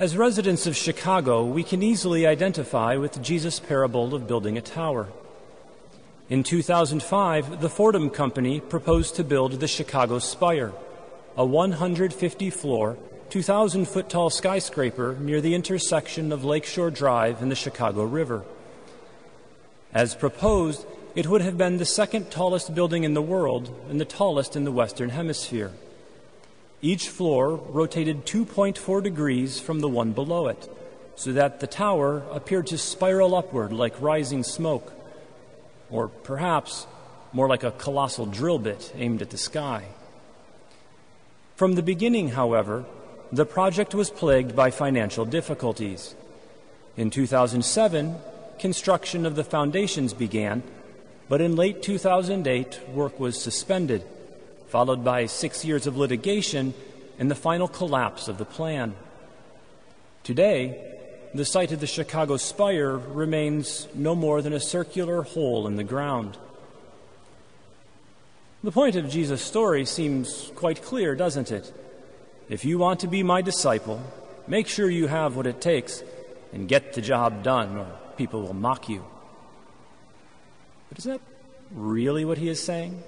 As residents of Chicago, we can easily identify with Jesus' parable of building a tower. In 2005, the Fordham Company proposed to build the Chicago Spire, a 150 floor, 2,000 foot tall skyscraper near the intersection of Lakeshore Drive and the Chicago River. As proposed, it would have been the second tallest building in the world and the tallest in the Western Hemisphere. Each floor rotated 2.4 degrees from the one below it, so that the tower appeared to spiral upward like rising smoke, or perhaps more like a colossal drill bit aimed at the sky. From the beginning, however, the project was plagued by financial difficulties. In 2007, construction of the foundations began, but in late 2008, work was suspended followed by six years of litigation and the final collapse of the plan. Today, the site of the Chicago Spire remains no more than a circular hole in the ground. The point of Jesus' story seems quite clear, doesn't it? If you want to be my disciple, make sure you have what it takes and get the job done, or people will mock you. But is that really what he is saying?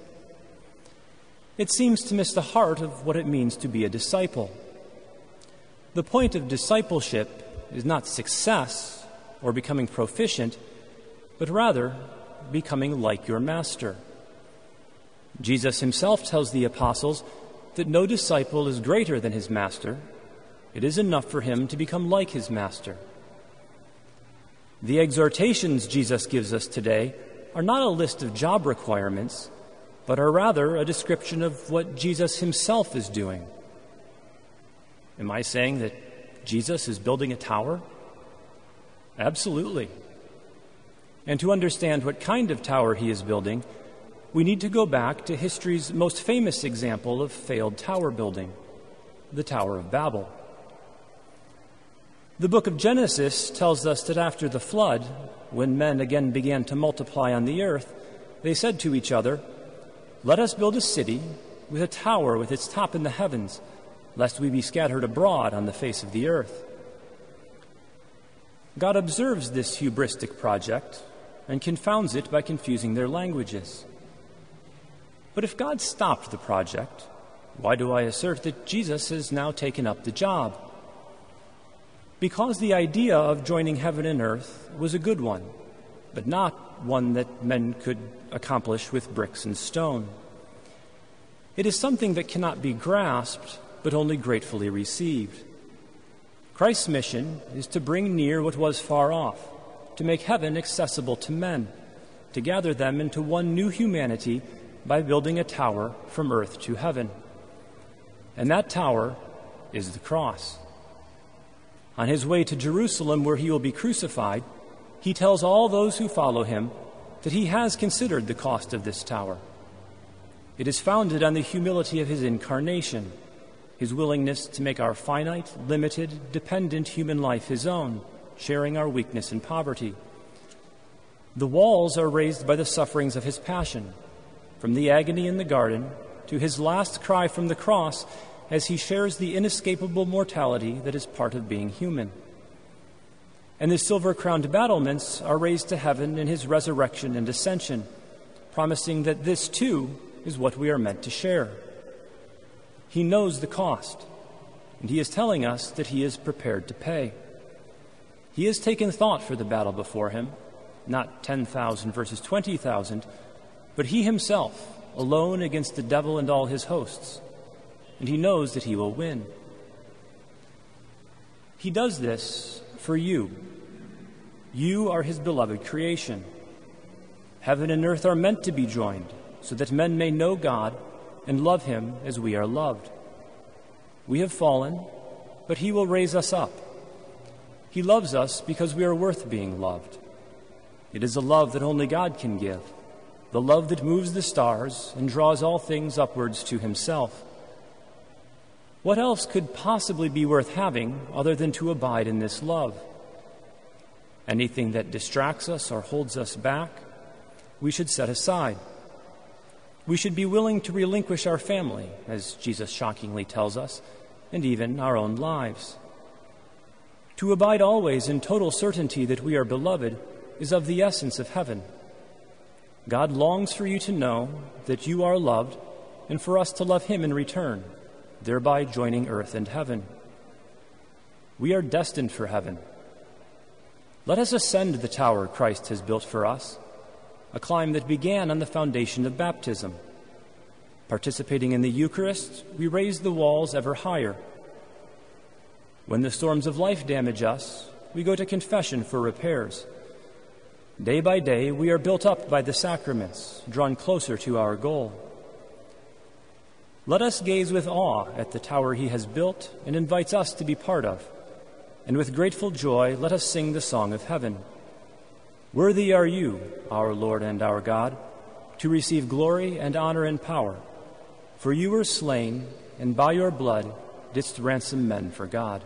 It seems to miss the heart of what it means to be a disciple. The point of discipleship is not success or becoming proficient, but rather becoming like your master. Jesus himself tells the apostles that no disciple is greater than his master. It is enough for him to become like his master. The exhortations Jesus gives us today are not a list of job requirements but are rather a description of what Jesus himself is doing. Am I saying that Jesus is building a tower? Absolutely. And to understand what kind of tower he is building, we need to go back to history's most famous example of failed tower building the Tower of Babel. The book of Genesis tells us that after the flood, when men again began to multiply on the earth, they said to each other, let us build a city with a tower with its top in the heavens, lest we be scattered abroad on the face of the earth. God observes this hubristic project and confounds it by confusing their languages. But if God stopped the project, why do I assert that Jesus has now taken up the job? Because the idea of joining heaven and earth was a good one, but not one that men could accomplish with bricks and stone. It is something that cannot be grasped, but only gratefully received. Christ's mission is to bring near what was far off, to make heaven accessible to men, to gather them into one new humanity by building a tower from earth to heaven. And that tower is the cross. On his way to Jerusalem, where he will be crucified, he tells all those who follow him that he has considered the cost of this tower. It is founded on the humility of his incarnation, his willingness to make our finite, limited, dependent human life his own, sharing our weakness and poverty. The walls are raised by the sufferings of his passion, from the agony in the garden to his last cry from the cross as he shares the inescapable mortality that is part of being human and the silver crowned battlements are raised to heaven in his resurrection and ascension, promising that this too is what we are meant to share. He knows the cost, and he is telling us that he is prepared to pay. He has taken thought for the battle before him, not 10,000 versus 20,000, but he himself, alone against the devil and all his hosts, and he knows that he will win. He does this for you you are his beloved creation. Heaven and earth are meant to be joined, so that men may know God and love him as we are loved. We have fallen, but he will raise us up. He loves us because we are worth being loved. It is a love that only God can give, the love that moves the stars and draws all things upwards to himself. What else could possibly be worth having other than to abide in this love? Anything that distracts us or holds us back, we should set aside. We should be willing to relinquish our family, as Jesus shockingly tells us, and even our own lives. To abide always in total certainty that we are beloved is of the essence of heaven. God longs for you to know that you are loved and for us to love Him in return, thereby joining earth and heaven. We are destined for heaven. Let us ascend the tower Christ has built for us, a climb that began on the foundation of baptism. Participating in the Eucharist, we raise the walls ever higher. When the storms of life damage us, we go to confession for repairs. Day by day, we are built up by the sacraments, drawn closer to our goal. Let us gaze with awe at the tower he has built and invites us to be part of. And with grateful joy, let us sing the song of heaven. Worthy are you, our Lord and our God, to receive glory and honor and power. For you were slain, and by your blood didst ransom men for God.